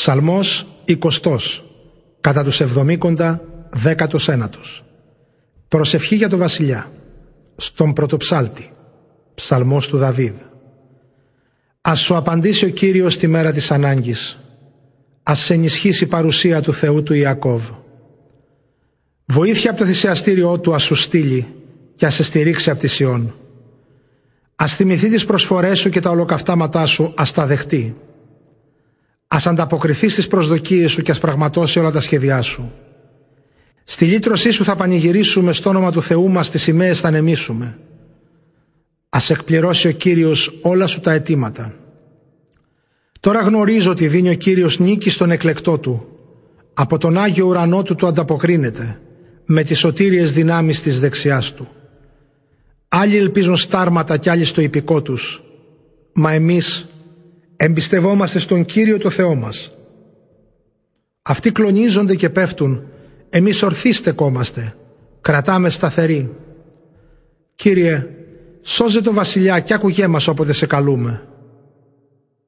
Ψαλμός 20 κατά τους εβδομήκοντα δέκατος ένατος. Προσευχή για το βασιλιά. Στον πρωτοψάλτη. Ψαλμός του Δαβίδ. Ας σου απαντήσει ο Κύριος τη μέρα της ανάγκης. Ας σε ενισχύσει η παρουσία του Θεού του Ιακώβ. Βοήθεια από το θυσιαστήριό του ας σου στείλει και ας σε στηρίξει από της Σιών. Ας θυμηθεί τις προσφορές σου και τα ολοκαυτάματά σου ας τα δεχτεί. Ας ανταποκριθείς στις προσδοκίες σου και ας πραγματώσει όλα τα σχέδιά σου. Στη λύτρωσή σου θα πανηγυρίσουμε, στο όνομα του Θεού μας τις σημαίες θα ανεμίσουμε. Ας εκπληρώσει ο Κύριος όλα σου τα αιτήματα. Τώρα γνωρίζω ότι δίνει ο Κύριος νίκη στον εκλεκτό του. Από τον Άγιο ουρανό του του ανταποκρίνεται, με τις σωτήριες δυνάμεις της δεξιάς του. Άλλοι ελπίζουν στάρματα κι άλλοι στο υπηκό τους, μα εμείς εμπιστευόμαστε στον Κύριο το Θεό μας. Αυτοί κλονίζονται και πέφτουν, εμείς ορθοί στεκόμαστε, κρατάμε σταθεροί. Κύριε, σώζε το βασιλιά και άκουγέ μας όποτε σε καλούμε.